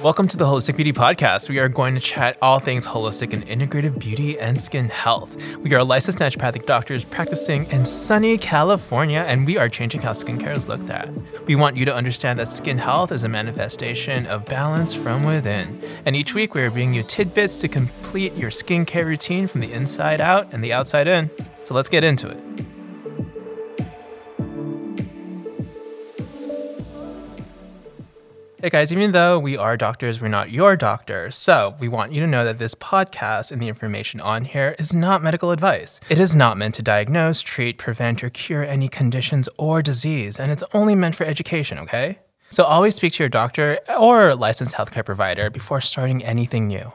Welcome to the Holistic Beauty Podcast. We are going to chat all things holistic and integrative beauty and skin health. We are licensed naturopathic doctors practicing in sunny California, and we are changing how skincare is looked at. We want you to understand that skin health is a manifestation of balance from within. And each week, we are bringing you tidbits to complete your skincare routine from the inside out and the outside in. So let's get into it. Hey guys, even though we are doctors, we're not your doctor. So we want you to know that this podcast and the information on here is not medical advice. It is not meant to diagnose, treat, prevent, or cure any conditions or disease, and it's only meant for education, okay? So always speak to your doctor or licensed healthcare provider before starting anything new.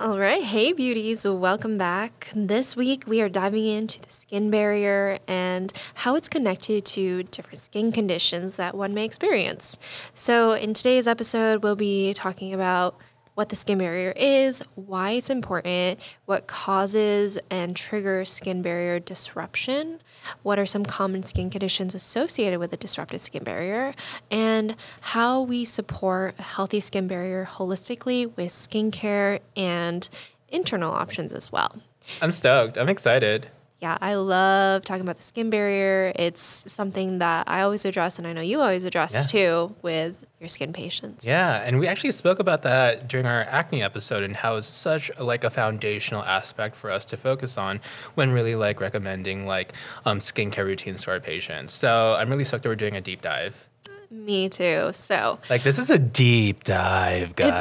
All right. Hey, beauties. Welcome back. This week, we are diving into the skin barrier and how it's connected to different skin conditions that one may experience. So, in today's episode, we'll be talking about what the skin barrier is, why it's important, what causes and triggers skin barrier disruption, what are some common skin conditions associated with a disrupted skin barrier, and how we support a healthy skin barrier holistically with skincare and internal options as well. I'm stoked. I'm excited. Yeah, I love talking about the skin barrier. It's something that I always address, and I know you always address yeah. too with your skin patients. Yeah, and we actually spoke about that during our acne episode and how it's such like a foundational aspect for us to focus on when really like recommending like um, skincare routines to our patients. So I'm really stoked that we're doing a deep dive. Me too. So like this is a deep dive, guys.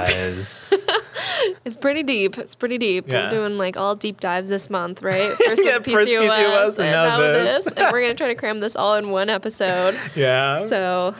It's, it's pretty deep. It's pretty deep. Yeah. We're doing like all deep dives this month, right? First yeah, with PCOS, first PCOS and, and now this. this. and we're gonna try to cram this all in one episode. Yeah. So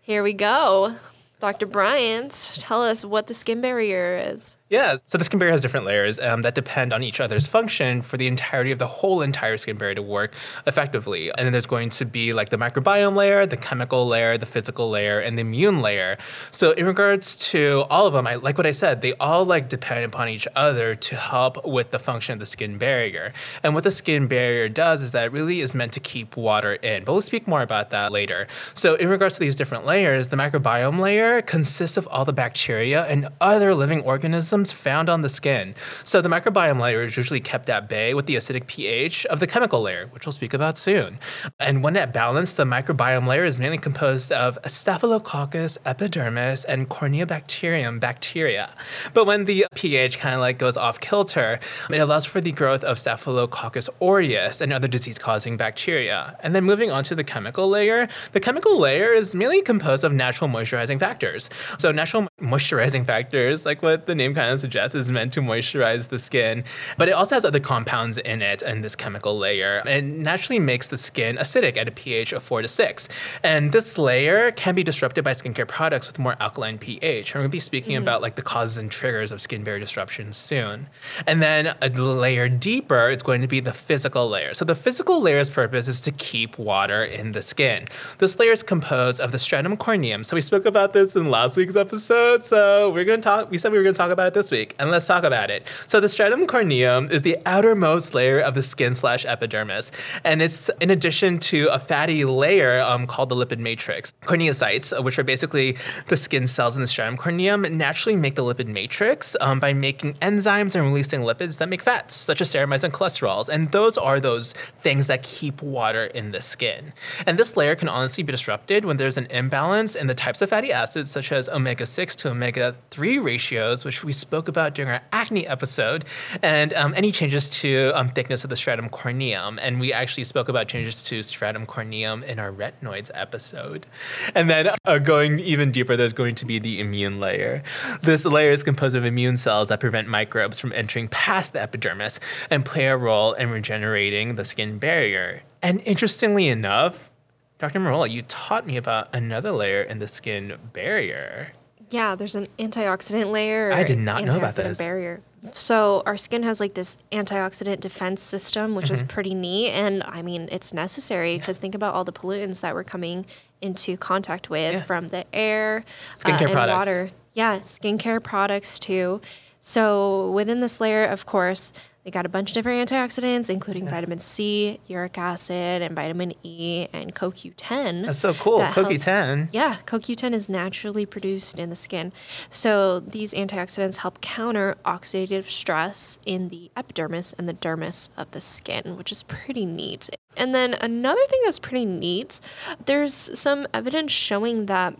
here we go. Dr. Bryant, tell us what the skin barrier is. Yeah, so the skin barrier has different layers um, that depend on each other's function for the entirety of the whole entire skin barrier to work effectively. And then there's going to be like the microbiome layer, the chemical layer, the physical layer, and the immune layer. So in regards to all of them, I like what I said, they all like depend upon each other to help with the function of the skin barrier. And what the skin barrier does is that it really is meant to keep water in. But we'll speak more about that later. So in regards to these different layers, the microbiome layer consists of all the bacteria and other living organisms organisms found on the skin. So the microbiome layer is usually kept at bay with the acidic pH of the chemical layer, which we'll speak about soon. And when at balance, the microbiome layer is mainly composed of Staphylococcus epidermidis and Corynebacterium bacteria. But when the pH kind of like goes off kilter, it allows for the growth of Staphylococcus aureus and other disease-causing bacteria. And then moving on to the chemical layer, the chemical layer is mainly composed of natural moisturizing factors. So natural moisturizing factors, like what the name kind kind of suggests is meant to moisturize the skin, but it also has other compounds in it and this chemical layer. It naturally makes the skin acidic at a pH of 4 to 6. And this layer can be disrupted by skincare products with more alkaline pH. We're going to be speaking mm-hmm. about like the causes and triggers of skin barrier disruption soon. And then a layer deeper, it's going to be the physical layer. So the physical layer's purpose is to keep water in the skin. This layer is composed of the stratum corneum. So we spoke about this in last week's episode. So we're going to talk, we said we were going to talk about this week, and let's talk about it. So the stratum corneum is the outermost layer of the skin slash epidermis, and it's in addition to a fatty layer um, called the lipid matrix. Corneocytes, uh, which are basically the skin cells in the stratum corneum, naturally make the lipid matrix um, by making enzymes and releasing lipids that make fats, such as ceramides and cholesterols, and those are those things that keep water in the skin. And this layer can honestly be disrupted when there's an imbalance in the types of fatty acids, such as omega 6 to omega 3 ratios, which we spoke about during our acne episode, and um, any changes to um, thickness of the stratum corneum. And we actually spoke about changes to stratum corneum in our retinoids episode. And then uh, going even deeper, there's going to be the immune layer. This layer is composed of immune cells that prevent microbes from entering past the epidermis and play a role in regenerating the skin barrier. And interestingly enough, Dr. Merola, you taught me about another layer in the skin barrier. Yeah, there's an antioxidant layer. I did not know about this. Barrier. So our skin has like this antioxidant defense system, which mm-hmm. is pretty neat, and I mean it's necessary because yeah. think about all the pollutants that we're coming into contact with yeah. from the air, skincare uh, and products. water. Yeah, skincare products too. So within this layer, of course, They got a bunch of different antioxidants, including vitamin C, uric acid, and vitamin E, and CoQ10. That's so cool. that CoQ10. Yeah, CoQ10 is naturally produced in the skin. So these antioxidants help counter oxidative stress in the epidermis and the dermis of the skin, which is pretty neat. And then another thing that's pretty neat, there's some evidence showing that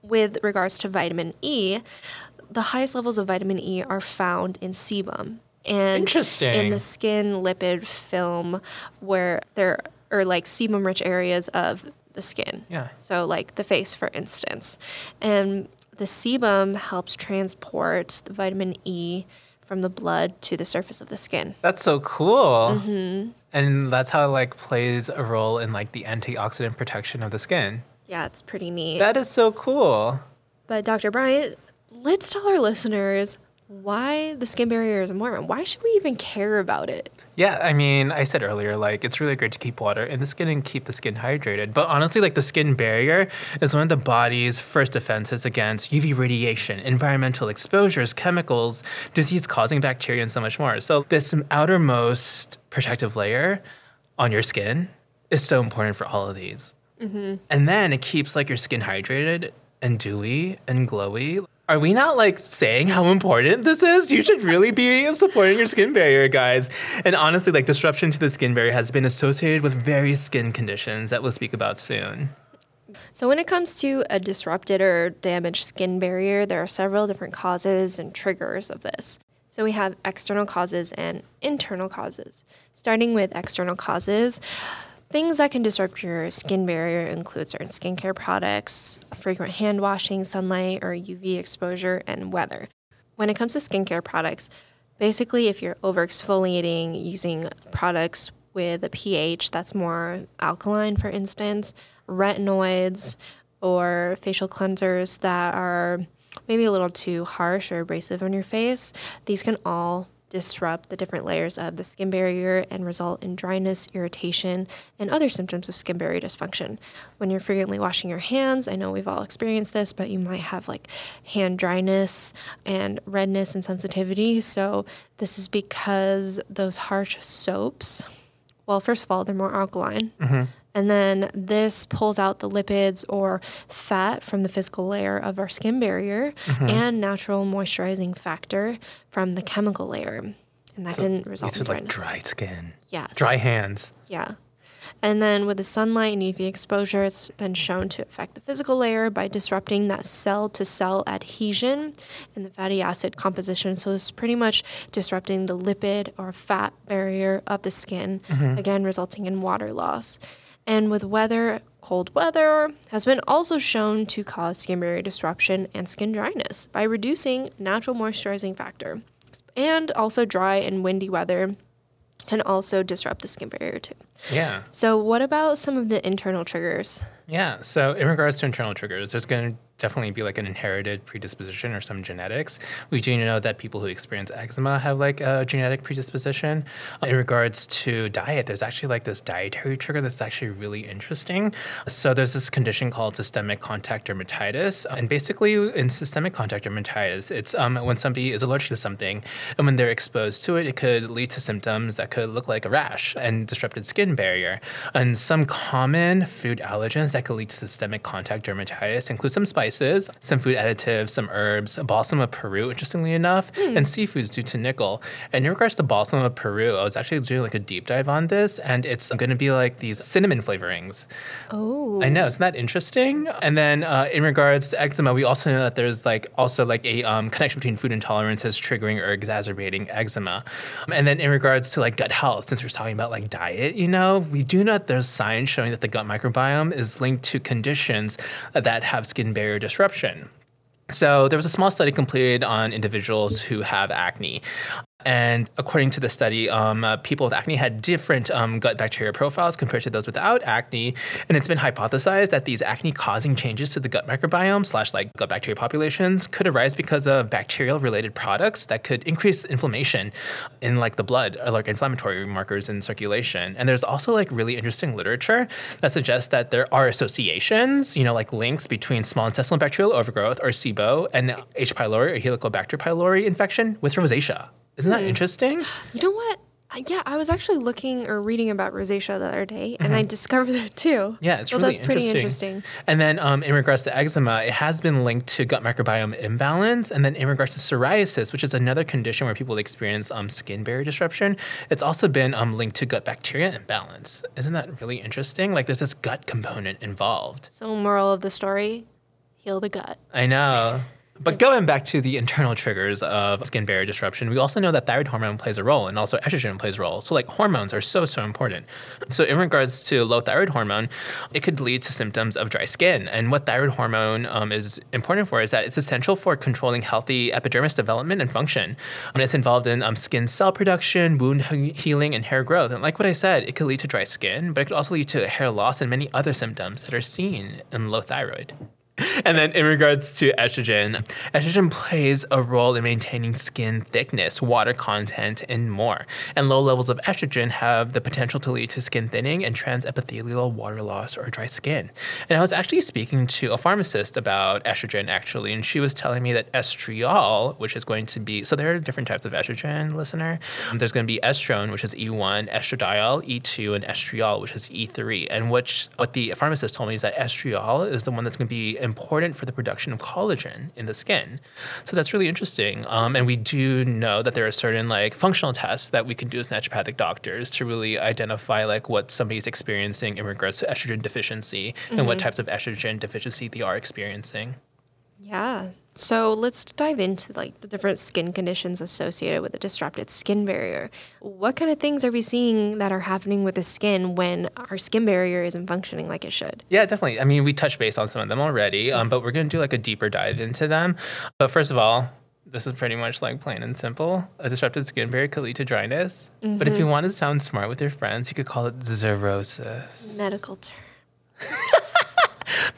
with regards to vitamin E, the highest levels of vitamin E are found in sebum. And Interesting. in the skin lipid film where there are like sebum rich areas of the skin. Yeah. So like the face for instance. And the sebum helps transport the vitamin E from the blood to the surface of the skin. That's so cool. Mm-hmm. And that's how it like plays a role in like the antioxidant protection of the skin. Yeah, it's pretty neat. That is so cool. But Dr. Bryant, let's tell our listeners why the skin barrier is important. Why should we even care about it? Yeah, I mean, I said earlier, like it's really great to keep water in the skin and keep the skin hydrated. But honestly, like the skin barrier is one of the body's first defenses against UV radiation, environmental exposures, chemicals, disease-causing bacteria, and so much more. So this outermost protective layer on your skin is so important for all of these. Mm-hmm. And then it keeps like your skin hydrated and dewy and glowy. Are we not like saying how important this is? You should really be supporting your skin barrier, guys. And honestly, like disruption to the skin barrier has been associated with various skin conditions that we'll speak about soon. So, when it comes to a disrupted or damaged skin barrier, there are several different causes and triggers of this. So, we have external causes and internal causes. Starting with external causes, things that can disrupt your skin barrier include certain skincare products, frequent hand washing, sunlight or UV exposure, and weather. When it comes to skincare products, basically, if you're over exfoliating using products with a pH that's more alkaline, for instance, retinoids or facial cleansers that are maybe a little too harsh or abrasive on your face, these can all disrupt the different layers of the skin barrier and result in dryness, irritation, and other symptoms of skin barrier dysfunction. When you're frequently washing your hands, I know we've all experienced this, but you might have like hand dryness and redness and sensitivity. So, this is because those harsh soaps, well, first of all, they're more alkaline. Mm-hmm. And then this pulls out the lipids or fat from the physical layer of our skin barrier mm-hmm. and natural moisturizing factor from the chemical layer. And that can result in like skin, Yes. dry hands. Yeah. And then with the sunlight and UV exposure, it's been shown to affect the physical layer by disrupting that cell to cell adhesion and the fatty acid composition. So is pretty much disrupting the lipid or fat barrier of the skin, mm-hmm. again, resulting in water loss. And with weather, cold weather has been also shown to cause skin barrier disruption and skin dryness by reducing natural moisturizing factor. And also dry and windy weather can also disrupt the skin barrier too. Yeah. So, what about some of the internal triggers? Yeah. So, in regards to internal triggers, there's going to definitely be like an inherited predisposition or some genetics. We do know that people who experience eczema have like a genetic predisposition. In regards to diet, there's actually like this dietary trigger that's actually really interesting. So, there's this condition called systemic contact dermatitis. And basically, in systemic contact dermatitis, it's um, when somebody is allergic to something and when they're exposed to it, it could lead to symptoms that could look like a rash and disrupted skin barrier. And some common food allergens that could lead to systemic contact dermatitis include some spices, some food additives, some herbs, balsam of Peru, interestingly enough, and seafoods due to nickel. And in regards to balsam of Peru, I was actually doing like a deep dive on this, and it's going to be like these cinnamon flavorings. Oh, I know, isn't that interesting? And then uh, in regards to eczema, we also know that there's like also like a um, connection between food intolerances triggering or exacerbating eczema. And then in regards to like gut health, since we're talking about like diet, you know, we do know that there's science showing that the gut microbiome is linked to conditions that have skin barrier disruption. So there was a small study completed on individuals who have acne. And according to the study, um, uh, people with acne had different um, gut bacteria profiles compared to those without acne. And it's been hypothesized that these acne-causing changes to the gut microbiome slash like gut bacteria populations could arise because of bacterial-related products that could increase inflammation in like the blood or like inflammatory markers in circulation. And there's also like really interesting literature that suggests that there are associations, you know, like links between small intestinal bacterial overgrowth or SIBO and H. pylori or Helicobacter pylori infection with rosacea. Isn't that interesting? You know what? Yeah, I was actually looking or reading about rosacea the other day, and I discovered that too. Mm-hmm. Yeah, it's so really that's pretty interesting. And then um, in regards to eczema, it has been linked to gut microbiome imbalance. And then in regards to psoriasis, which is another condition where people experience um, skin barrier disruption, it's also been um, linked to gut bacteria imbalance. Isn't that really interesting? Like there's this gut component involved. So, moral of the story: heal the gut. I know. But going back to the internal triggers of skin barrier disruption, we also know that thyroid hormone plays a role and also estrogen plays a role. So, like, hormones are so, so important. So, in regards to low thyroid hormone, it could lead to symptoms of dry skin. And what thyroid hormone um, is important for is that it's essential for controlling healthy epidermis development and function. And it's involved in um, skin cell production, wound healing, and hair growth. And, like what I said, it could lead to dry skin, but it could also lead to hair loss and many other symptoms that are seen in low thyroid. And then in regards to estrogen, estrogen plays a role in maintaining skin thickness, water content, and more. And low levels of estrogen have the potential to lead to skin thinning and transepithelial water loss or dry skin. And I was actually speaking to a pharmacist about estrogen actually, and she was telling me that estriol, which is going to be so there are different types of estrogen, listener. There's going to be estrone, which is E1, estradiol, E2, and estriol, which is E3. And which what the pharmacist told me is that estriol is the one that's going to be important for the production of collagen in the skin. So that's really interesting. Um, and we do know that there are certain like functional tests that we can do as naturopathic doctors to really identify like what somebody's experiencing in regards to estrogen deficiency and what types of estrogen deficiency they are experiencing. Yeah. So let's dive into like the different skin conditions associated with a disrupted skin barrier. What kind of things are we seeing that are happening with the skin when our skin barrier isn't functioning like it should? Yeah, definitely. I mean, we touched base on some of them already, um, but we're going to do like a deeper dive into them. But first of all, this is pretty much like plain and simple. A disrupted skin barrier could lead to dryness. But if you want to sound smart with your friends, you could call it xerosis. Medical term.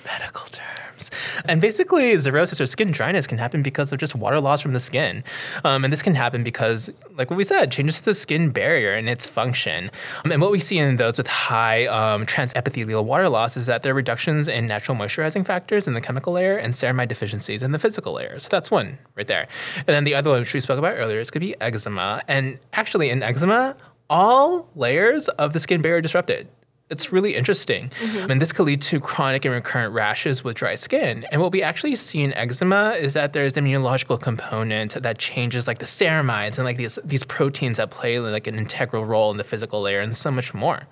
medical terms. And basically, xerosis or skin dryness can happen because of just water loss from the skin. Um, and this can happen because, like what we said, changes to the skin barrier and its function. Um, and what we see in those with high um, transepithelial water loss is that there are reductions in natural moisturizing factors in the chemical layer and ceramide deficiencies in the physical layer. So that's one right there. And then the other one, which we spoke about earlier, is could be eczema. And actually, in eczema, all layers of the skin barrier are disrupted. It's really interesting. And this could lead to chronic and recurrent rashes with dry skin. And what we actually see in eczema is that there's an immunological component that changes like the ceramides and like these these proteins that play like an integral role in the physical layer and so much more.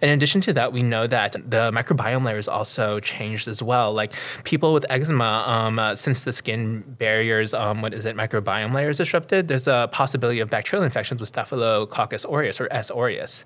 And in addition to that, we know that the microbiome layer is also changed as well. Like people with eczema, um, uh, since the skin barriers, um, what is it, microbiome layer is disrupted, there's a possibility of bacterial infections with Staphylococcus aureus or S. aureus.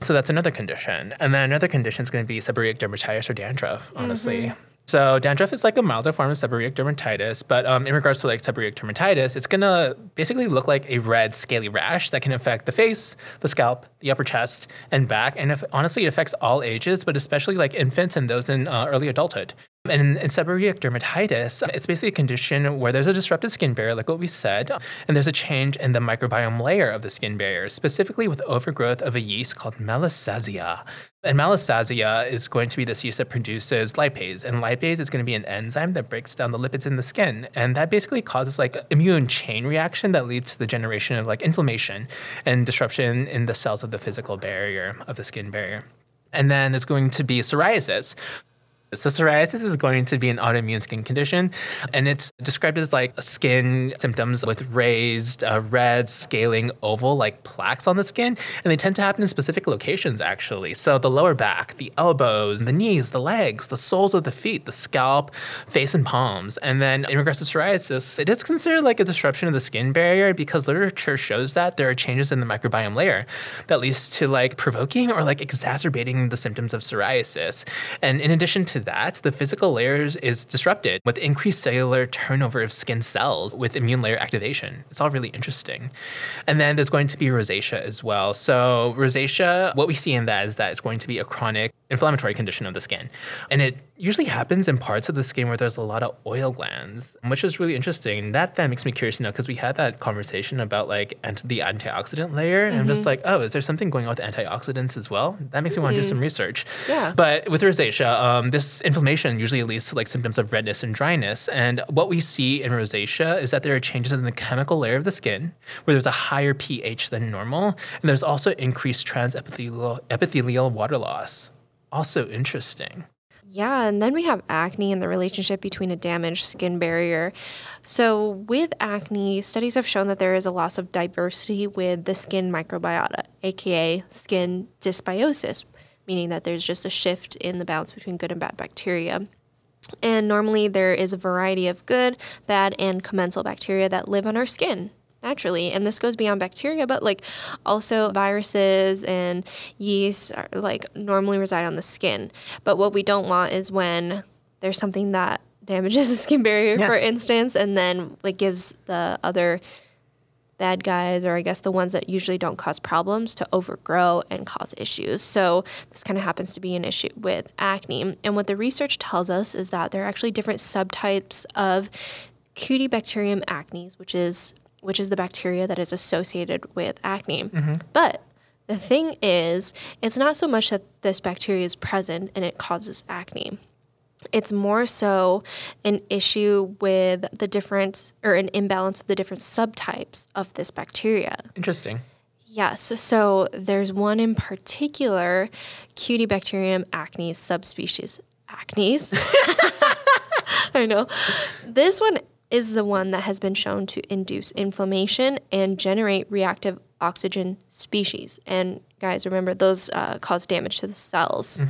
So that's another condition. And then another condition is going to be seborrheic dermatitis or dandruff, honestly. So dandruff is like a milder form of seborrheic dermatitis, but um, in regards to like seborrheic dermatitis, it's gonna basically look like a red scaly rash that can affect the face, the scalp, the upper chest, and back. And if, honestly, it affects all ages, but especially like infants and those in uh, early adulthood. And in, seborrheic dermatitis, it's basically a condition where there's a disrupted skin barrier, like what we said, and there's a change in the microbiome layer of the skin barrier, specifically with overgrowth of a yeast called Malassezia. And Malassezia is going to be this yeast that produces lipase, and lipase is going to be an enzyme that breaks down the lipids in the skin, and that basically causes like immune chain reaction that leads to the generation of like inflammation and disruption in the cells of the physical barrier of the skin barrier. And then there's going to be psoriasis. So psoriasis is going to be an autoimmune skin condition, and it's described as like skin symptoms with raised, uh, red, scaling, oval like plaques on the skin, and they tend to happen in specific locations actually. So the lower back, the elbows, the knees, the legs, the soles of the feet, the scalp, face, and palms. And then in regards to psoriasis, it is considered like a disruption of the skin barrier because literature shows that there are changes in the microbiome layer that leads to like provoking or like exacerbating the symptoms of psoriasis. And in addition to that, the physical layers is disrupted with increased cellular turnover of skin cells with immune layer activation. It's all really interesting. And then there's going to be rosacea as well. So rosacea, what we see in that is that it's going to be a chronic inflammatory condition of the skin. And it usually happens in parts of the skin where there's a lot of oil glands, which is really interesting. And that then makes me curious to know because we had that conversation about like anti- the antioxidant layer. And I'm just like, oh, is there something going on with antioxidants as well? That makes me want to do some research. Yeah. But with rosacea, um, this inflammation usually leads to like symptoms of redness and dryness. And what we see in rosacea is that there are changes in the chemical layer of the skin where there's a higher pH than normal. And there's also increased transepithelial epithelial water loss. Also interesting. Yeah, and then we have acne and the relationship between a damaged skin barrier. So, with acne, studies have shown that there is a loss of diversity with the skin microbiota, aka skin dysbiosis, meaning that there's just a shift in the balance between good and bad bacteria. And normally there is a variety of good, bad, and commensal bacteria that live on our skin naturally. And this goes beyond bacteria, but like also viruses and yeast are, like normally reside on the skin. But what we don't want is when there's something that damages the skin barrier, Yeah. for instance, and then like gives the other bad guys, or I guess the ones that usually don't cause problems, to overgrow and cause issues. So this kind of happens to be an issue with acne. And what the research tells us is that there are actually different subtypes of Cutibacterium acnes, which is which is the bacteria that is associated with acne. Mm-hmm. But the thing is, it's not so much that this bacteria is present and it causes acne it's more so an issue with the different or an imbalance of the different subtypes of this bacteria. Interesting. Yes, so there's one in particular, Cutibacterium acnes subspecies. Acnes? I know. This one is the one that has been shown to induce inflammation and generate reactive oxygen species. And guys, remember, those uh, cause damage to the cells.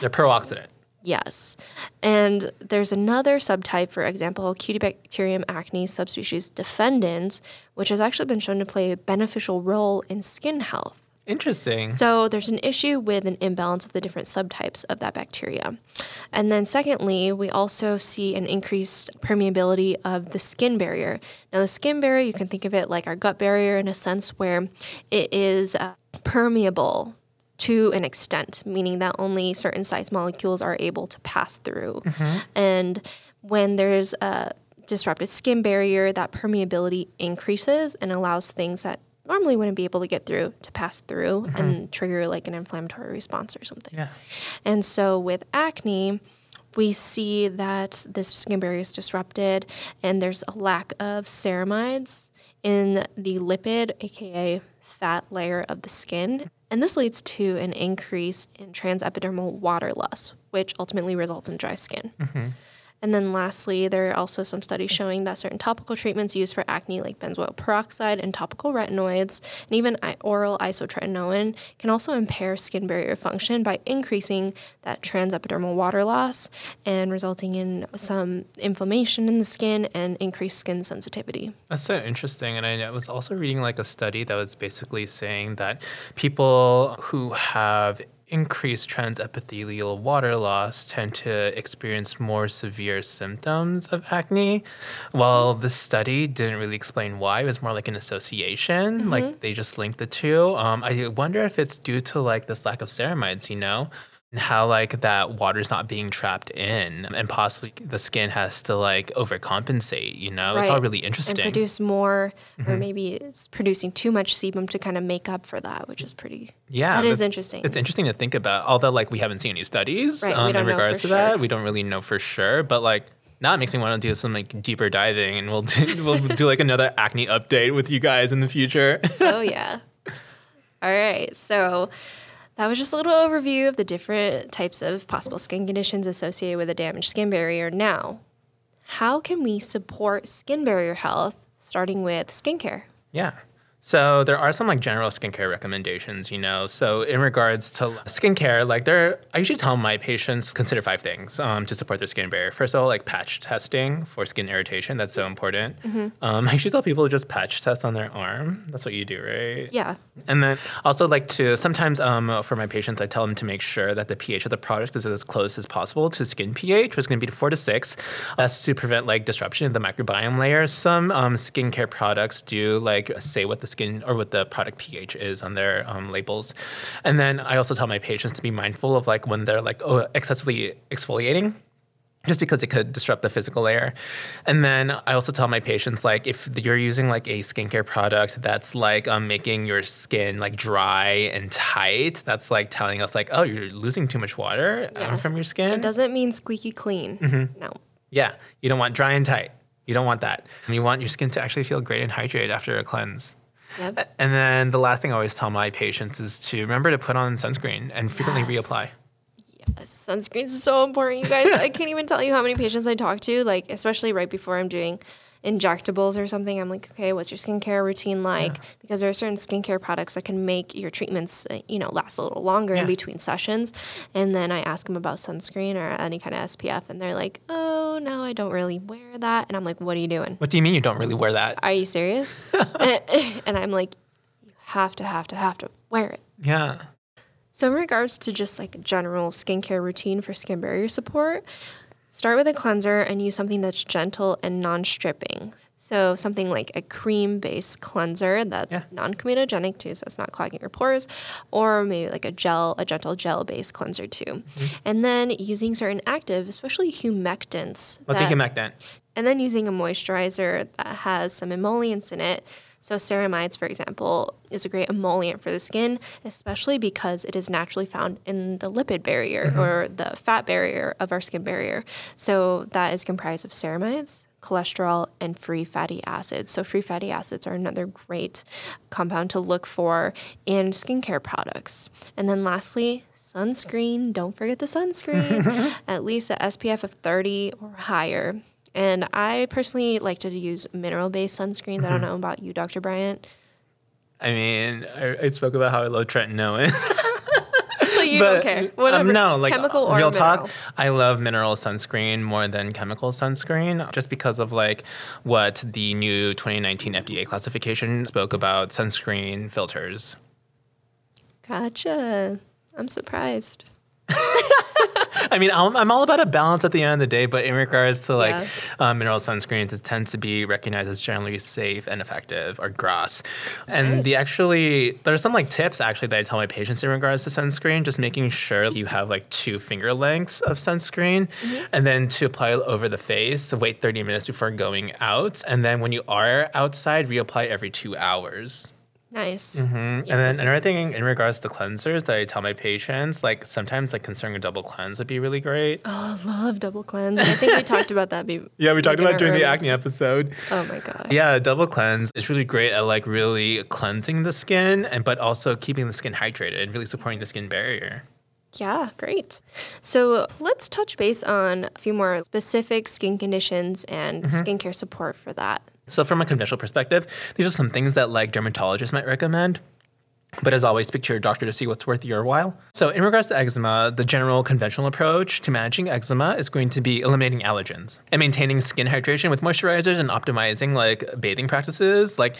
They're pro-oxidant. Yes. And there's another subtype, for example, Cutibacterium acnes subspecies defendans, which has actually been shown to play a beneficial role in skin health. Interesting. So there's an issue with an imbalance of the different subtypes of that bacteria. And then secondly, we also see an increased permeability of the skin barrier. Now the skin barrier, you can think of it like our gut barrier in a sense where it is uh, permeable to an extent, meaning that only certain size molecules are able to pass through. Mm-hmm. And when there's a disrupted skin barrier, that permeability increases and allows things that normally wouldn't be able to get through to pass through mm-hmm. and trigger like an inflammatory response or something. Yeah. And so with acne, we see that this skin barrier is disrupted and there's a lack of ceramides in the lipid, aka fat layer of the skin. And this leads to an increase in transepidermal water loss, which ultimately results in dry skin. Mm-hmm. And then lastly, there are also some studies showing that certain topical treatments used for acne, like benzoyl peroxide and topical retinoids, and even oral isotretinoin, can also impair skin barrier function by increasing that transepidermal water loss and resulting in some inflammation in the skin and increased skin sensitivity. That's so interesting. And I was also reading like a study that was basically saying that people who have increased transepithelial water loss tend to experience more severe symptoms of acne. While the study didn't really explain why, it was more like an association. Like they just linked the two. Um, I wonder if it's due to like this lack of ceramides, you know? And how like that water's not being trapped in and possibly the skin has to like overcompensate you know it's all really And interesting produce more, or maybe it's producing too much sebum to kind of make up for that, which is pretty. yeah that is interesting. it's interesting to think about although like we haven't seen any studies Right, um, in regards to that we don't really know for sure but like now it makes me want to do some like deeper diving and we'll do, we'll do like another acne update with you guys in the future oh yeah. All right. So that was just a little overview of the different types of possible skin conditions associated with a damaged skin barrier. Now, how can we support skin barrier health starting with skincare? Yeah. So there are some like general skincare recommendations, you know. So in regards to skincare, like there, I usually tell my patients consider five things um, to support their skin barrier. First of all, like patch testing for skin irritation. That's so important. Um, I usually tell people to just patch test on their arm. That's what you do, right? Yeah. And then also like to sometimes um, for my patients, I tell them to make sure that the pH of the product is as close as possible to skin pH, which is going to be four to six. That's to prevent like disruption of the microbiome layer. Some um, skincare products do like say what the skin or what the product pH is on their um, labels. And then I also tell my patients to be mindful of like when they're like oh, excessively exfoliating just because it could disrupt the physical layer. And then I also tell my patients like if you're using like a skincare product that's like um, making your skin like dry and tight, that's like telling us like oh you're losing too much water um, Yeah. from your skin. It doesn't mean squeaky clean. Mm-hmm. No. Yeah, you don't want dry and tight. You don't want that. You want your skin to actually feel great and hydrated after a cleanse. Yep. And then the last thing I always tell my patients is to remember to put on sunscreen and frequently Yes. reapply. Yes, sunscreen is so important, you guys. I can't even tell you how many patients I talk to, like especially right before I'm doing injectables or something. I'm like, okay, what's your skincare routine like? Because there are certain skincare products that can make your treatments, uh, you know, last a little longer in between sessions. And then I ask them about sunscreen or any kind of SPF, and they're like, oh no, I don't really wear that. And I'm like, what are you doing? What do you mean you don't really wear that? Are you serious? and I'm like, you have to, have to, have to wear it. Yeah. So, in regards to just like a general skincare routine for skin barrier support, start with a cleanser and use something that's gentle and non stripping. So, something like a cream based cleanser that's Yeah. non comedogenic too, so it's not clogging your pores, or maybe like a gel, a gentle gel based cleanser too. Mm-hmm. And then using certain active, especially humectants. What's a that- humectant? and then using a moisturizer that has some emollients in it. So ceramides, for example, is a great emollient for the skin, especially because it is naturally found in the lipid barrier mm-hmm. or the fat barrier of our skin barrier. So that is comprised of ceramides, cholesterol, and free fatty acids. So free fatty acids are another great compound to look for in skincare products. And then lastly, sunscreen. Don't forget the sunscreen. At least a SPF of 30 or higher. And I personally like to use mineral based sunscreens. I don't know about you, Dr. Bryant. I mean, I, I spoke about how I love Tretinoin. So you but, don't care. Whatever. Um, no, like chemical or real mineral. talk. I love mineral sunscreen more than chemical sunscreen, just because of like what the new 2019 FDA classification spoke about sunscreen filters. Gotcha. I'm surprised. I mean, I'm, I'm all about a balance at the end of the day, but in regards to like Yeah. uh, mineral sunscreens, it tends to be recognized as generally safe and effective or gross. And the Nice. actually, there's some like tips actually that I tell my patients in regards to sunscreen, just making sure you have like two finger lengths of sunscreen Mm-hmm. and then to apply it over the face, wait 30 minutes before going out. And then when you are outside, reapply every two hours. Nice. Mm, and then another thing in regards to cleansers that I tell my patients, like sometimes like considering a double cleanse would be really great. Oh, I love double cleanse. I think we talked about that. Be- Yeah, we talked about during the acne episode. episode. Oh my god. Yeah, double cleanse is really great at like really cleansing the skin and but also keeping the skin hydrated and really supporting the skin barrier. Yeah, great. So let's touch base on a few more specific skin conditions and Mm-hmm. skincare support for that. So from a conventional perspective, these are some things that like dermatologists might recommend. But as always, speak to your doctor to see what's worth your while. So, in regards to eczema, the general conventional approach to managing eczema is going to be eliminating allergens and maintaining skin hydration with moisturizers and optimizing like bathing practices. Like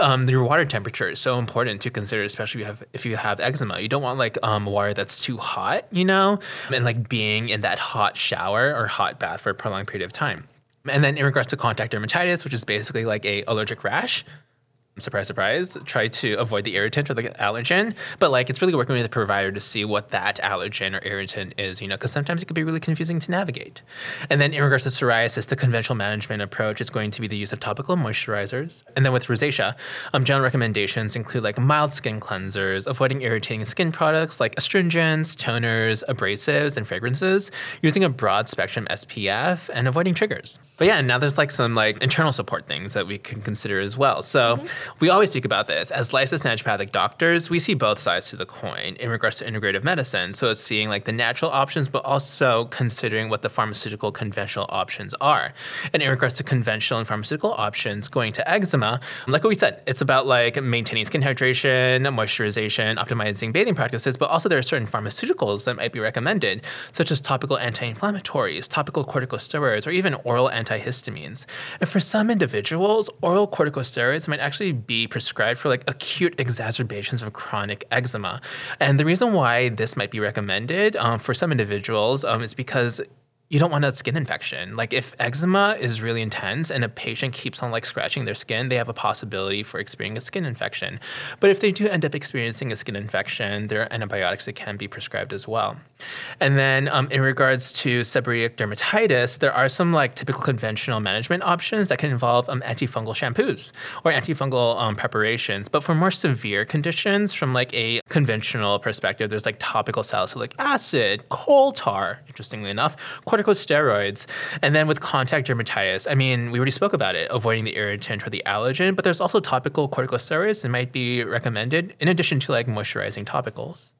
um, your water temperature is so important to consider, especially if you have if you have eczema. You don't want like um, water that's too hot, you know, and like being in that hot shower or hot bath for a prolonged period of time. And then in regards to contact dermatitis, which is basically like a allergic rash, surprise, surprise, try to avoid the irritant or the allergen. But like, it's really working with the provider to see what that allergen or irritant is, you know, because sometimes it can be really confusing to navigate. And then in regards to psoriasis, the conventional management approach is going to be the use of topical moisturizers. And then with rosacea, um, general recommendations include like mild skin cleansers, avoiding irritating skin products like astringents, toners, abrasives, and fragrances, using a broad spectrum SPF, and avoiding triggers. But yeah, and now there's like some like internal support things that we can consider as well. So we always speak about this as licensed naturopathic doctors. We see both sides to the coin in regards to integrative medicine. So it's seeing like the natural options, but also considering what the pharmaceutical conventional options are. And in regards to conventional and pharmaceutical options, going to eczema, like what we said, it's about like maintaining skin hydration, moisturization, optimizing bathing practices, but also there are certain pharmaceuticals that might be recommended, such as topical anti-inflammatories, topical corticosteroids, or even oral antihistamines. And for some individuals, oral corticosteroids might actually be prescribed for like acute exacerbations of chronic eczema. And the reason why this might be recommended um, for some individuals um, is because you don't want a skin infection. Like if eczema is really intense and a patient keeps on like scratching their skin, they have a possibility for experiencing a skin infection. But if they do end up experiencing a skin infection, there are antibiotics that can be prescribed as well. And then um, in regards to seborrheic dermatitis, there are some like typical conventional management options that can involve um, antifungal shampoos or antifungal um, preparations. But for more severe conditions, from like a conventional perspective, there's like topical salicylic acid, coal tar, interestingly enough, corticosteroids. And then with contact dermatitis, I mean, we already spoke about it, avoiding the irritant or the allergen, but there's also topical corticosteroids that might be recommended in addition to like moisturizing topicals.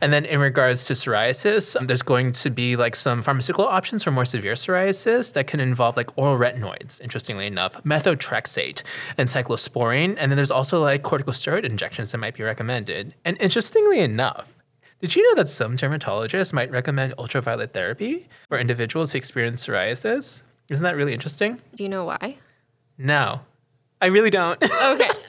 And then in regards to psoriasis, um, there's going to be like some pharmaceutical options for more severe psoriasis that can involve like oral retinoids, interestingly enough, methotrexate and cyclosporine. And then there's also like corticosteroid injections that might be recommended. And interestingly enough, did you know that some dermatologists might recommend ultraviolet therapy for individuals who experience psoriasis? Isn't that really interesting? Do you know why? No, I really don't. Okay.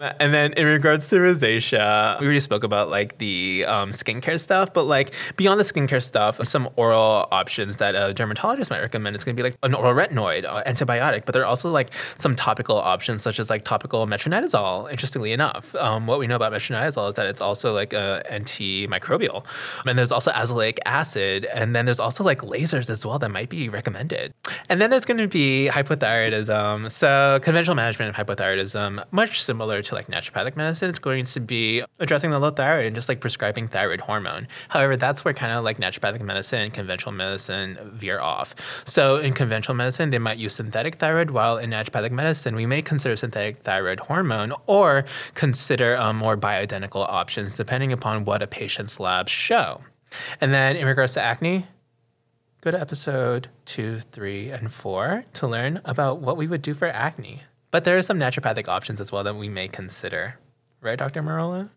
And then in regards to rosacea, we already spoke about like the um, skincare stuff, but like beyond the skincare stuff, some oral options that a dermatologist might recommend is going to be like an oral retinoid, uh, antibiotic, but there are also like some topical options such as like topical metronidazole. Interestingly enough, um, what we know about metronidazole is that it's also like uh, antimicrobial, and there's also azelaic acid, and then there's also like lasers as well that might be recommended. And then there's going to be hypothyroidism. So conventional management of hypothyroidism, much similar to like naturopathic medicine, it's going to be addressing the low thyroid and just like prescribing thyroid hormone. However, that's where kind of like naturopathic medicine and conventional medicine veer off. So in conventional medicine, they might use synthetic thyroid, while in naturopathic medicine, we may consider synthetic thyroid hormone or consider um, more bioidentical options depending upon what a patient's labs show. And then in regards to acne, go to episode two, three, and four to learn about what we would do for acne. But there are some naturopathic options as well that we may consider. Right, Dr. Merola?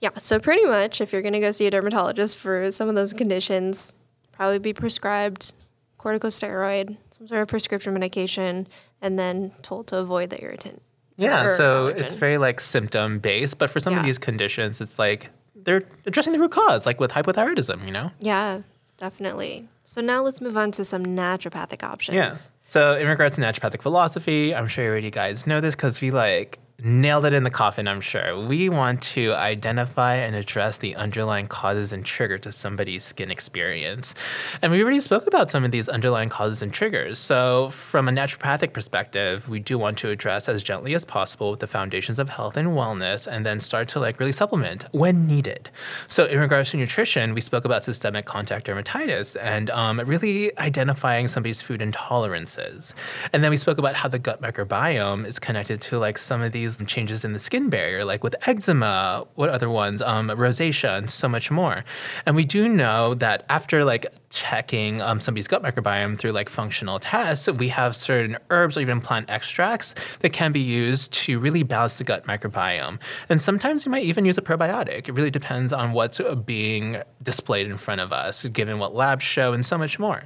Yeah, so pretty much if you're going to go see a dermatologist for some of those conditions, probably be prescribed corticosteroid, some sort of prescription medication, and then told to avoid the irritant. Yeah, so allergen. it's very like symptom based, but for some of these conditions, it's like they're addressing the root cause, like with hypothyroidism, you know? Yeah, definitely. So now let's move on to some naturopathic options. Yeah. So in regards to naturopathic philosophy, I'm sure you already guys know this because we like nailed it in the coffin, I'm sure. We want to identify and address the underlying causes and trigger to somebody's skin experience. And we already spoke about some of these underlying causes and triggers. So from a naturopathic perspective, we do want to address as gently as possible with the foundations of health and wellness and then start to like really supplement when needed. So in regards to nutrition, we spoke about systemic contact dermatitis and um, really identifying somebody's food intolerances. And then we spoke about how the gut microbiome is connected to like some of these changes in the skin barrier, like with eczema, what other ones, um, rosacea, and so much more. And we do know that after like checking um, somebody's gut microbiome through like functional tests, we have certain herbs or even plant extracts that can be used to really balance the gut microbiome. And sometimes you might even use a probiotic. It really depends on what's being displayed in front of us, given what labs show, and so much more.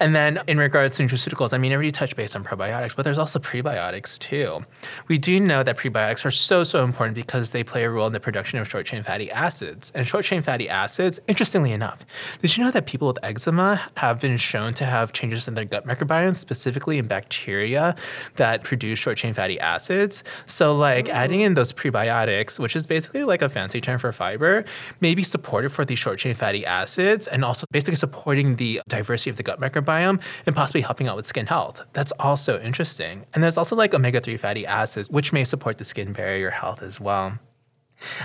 And then in regards to nutraceuticals, I mean, I already touched base on probiotics, but there's also prebiotics too. We do know that prebiotics are so, so important because they play a role in the production of short chain fatty acids. And short chain fatty acids, interestingly enough, did you know that people with eczema have been shown to have changes in their gut microbiome, specifically in bacteria that produce short chain fatty acids? So, like adding in those prebiotics, which is basically like a fancy term for fiber, may be supportive for these short chain fatty acids and also basically supporting the diversity of the gut microbiome and possibly helping out with skin health. That's also interesting. And there's also like omega 3 fatty acids, which may support the skin barrier health as well.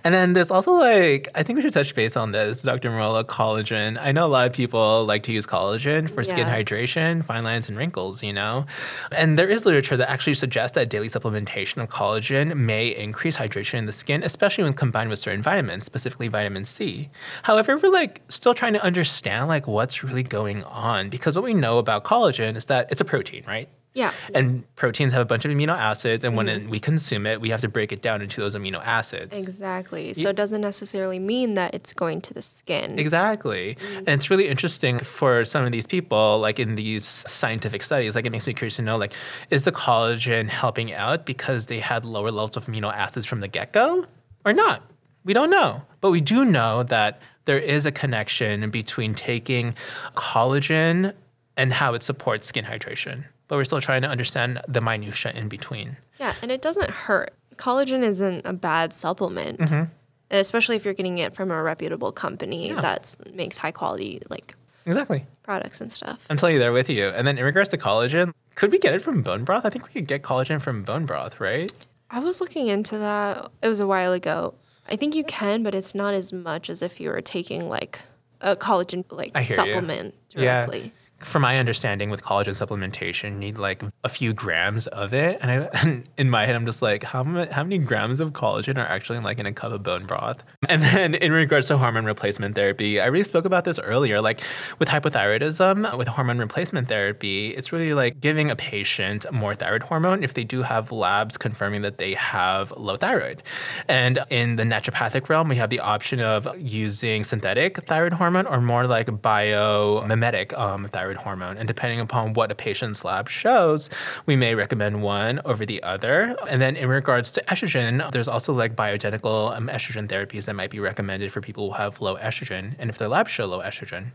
And then there's also like, I think we should touch base on this, Dr. Merola, collagen. I know a lot of people like to use collagen for skin hydration, fine lines, and wrinkles, you know? And there is literature that actually suggests that daily supplementation of collagen may increase hydration in the skin, especially when combined with certain vitamins, specifically vitamin C. However, we're like still trying to understand like what's really going on because what we know about collagen is that it's a protein, right? Yeah. And proteins have a bunch of amino acids, and Mm-hmm. when we consume it, we have to break it down into those amino acids. Exactly. So it doesn't necessarily mean that it's going to the skin. Exactly. And it's really interesting for some of these people, like in these scientific studies, like it makes me curious to know, like, is the collagen helping out because they had lower levels of amino acids from the get go or not? We don't know. But we do know that there is a connection between taking collagen and how it supports skin hydration. But we're still trying to understand the minutia in between. Yeah, and it doesn't hurt. Collagen isn't a bad supplement, Mm-hmm. especially if you're getting it from a reputable company Yeah. that makes high quality like Exactly. products and stuff. I'm totally there with you. And then in regards to collagen, could we get it from bone broth? I think we could get collagen from bone broth, right? I was looking into that. It was a while ago. I think you can, but it's not as much as if you were taking like a collagen like hear you. supplement directly. From my understanding, with collagen supplementation, you need like a few grams of it. And, I, and in my head, I'm just like, how, how many grams of collagen are actually like in a cup of bone broth? And then in regards to hormone replacement therapy, I really spoke about this earlier. Like with hypothyroidism, with hormone replacement therapy, it's really like giving a patient more thyroid hormone if they do have labs confirming that they have low thyroid. And in the naturopathic realm, we have the option of using synthetic thyroid hormone or more like biomimetic um, thyroid hormone. And depending upon what a patient's lab shows, we may recommend one over the other. And then in regards to estrogen, there's also like bioidentical um, estrogen therapies that might be recommended for people who have low estrogen. And if their labs show low estrogen,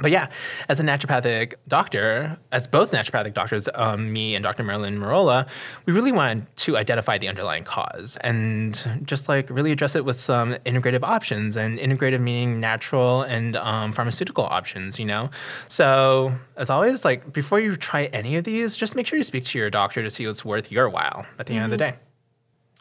but yeah, as a naturopathic doctor, as both naturopathic doctors, um, me and Dr. Marilyn Merola, we really wanted to identify the underlying cause and just like really address it with some integrative options and integrative meaning natural and um, pharmaceutical options, you know? So as always, like before you try any of these, just make sure you speak to your doctor to see what's worth your while at the end of the day.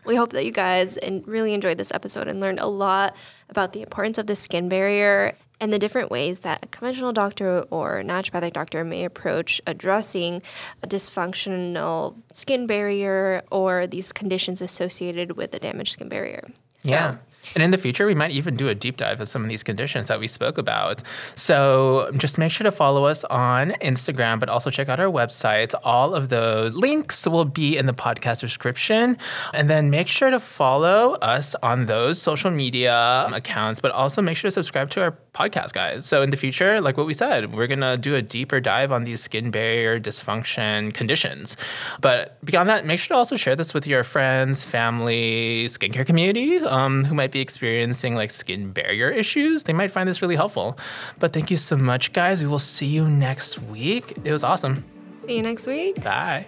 We hope that you guys really enjoyed this episode and learned a lot about the importance of the skin barrier and the different ways that a conventional doctor or naturopathic doctor may approach addressing a dysfunctional skin barrier or these conditions associated with a damaged skin barrier. So, Yeah. And in the future, we might even do a deep dive of some of these conditions that we spoke about. So just make sure to follow us on Instagram, but also check out our website. All of those links will be in the podcast description. And then make sure to follow us on those social media accounts, but also make sure to subscribe to our podcast, guys. So in the future, like what we said, we're going to do a deeper dive on these skin barrier dysfunction conditions. But beyond that, make sure to also share this with your friends, family, skincare community um, who might be experiencing like skin barrier issues. They might find this really helpful. But thank you so much, guys. We will see you next week. It was awesome. see you next week. Bye.